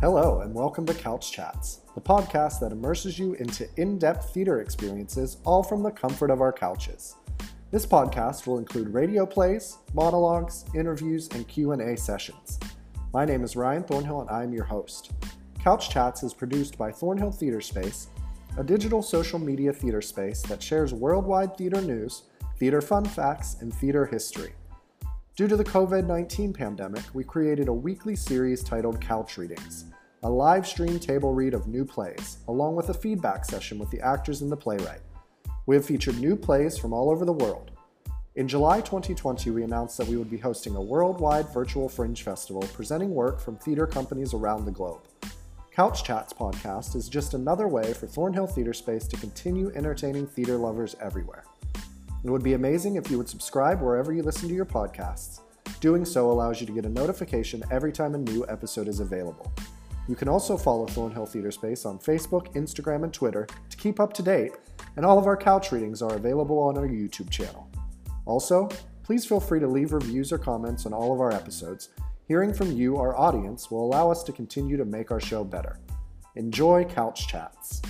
Hello, and welcome to Couch Chats, the podcast that immerses you into in depth theater experiences, all from the comfort of our couches. This podcast will include radio plays, monologues, interviews, and Q&A sessions. My name is Ryan Thornhill, and I am your host. Couch Chats is produced by Thornhill Theater Space, a digital social media theater space that shares worldwide theater news, theater fun facts, and theater history. Due to the COVID 19 pandemic, we created a weekly series titled Couch Readings, a live stream table read of new plays, along with a feedback session with the actors and the playwright. We have featured new plays from all over the world. In July 2020, we announced that we would be hosting a worldwide virtual fringe festival presenting work from theater companies around the globe. Couch Chats podcast is just another way for Thornhill Theater Space to continue entertaining theater lovers everywhere. It would be amazing if you would subscribe wherever you listen to your podcasts. Doing so allows you to get a notification every time a new episode is available. You can also follow Thornhill Theater Space on Facebook, Instagram, and Twitter to keep up to date, and all of our couch readings are available on our YouTube channel. Also, please feel free to leave reviews or comments on all of our episodes. Hearing from you, our audience, will allow us to continue to make our show better. Enjoy Couch Chats.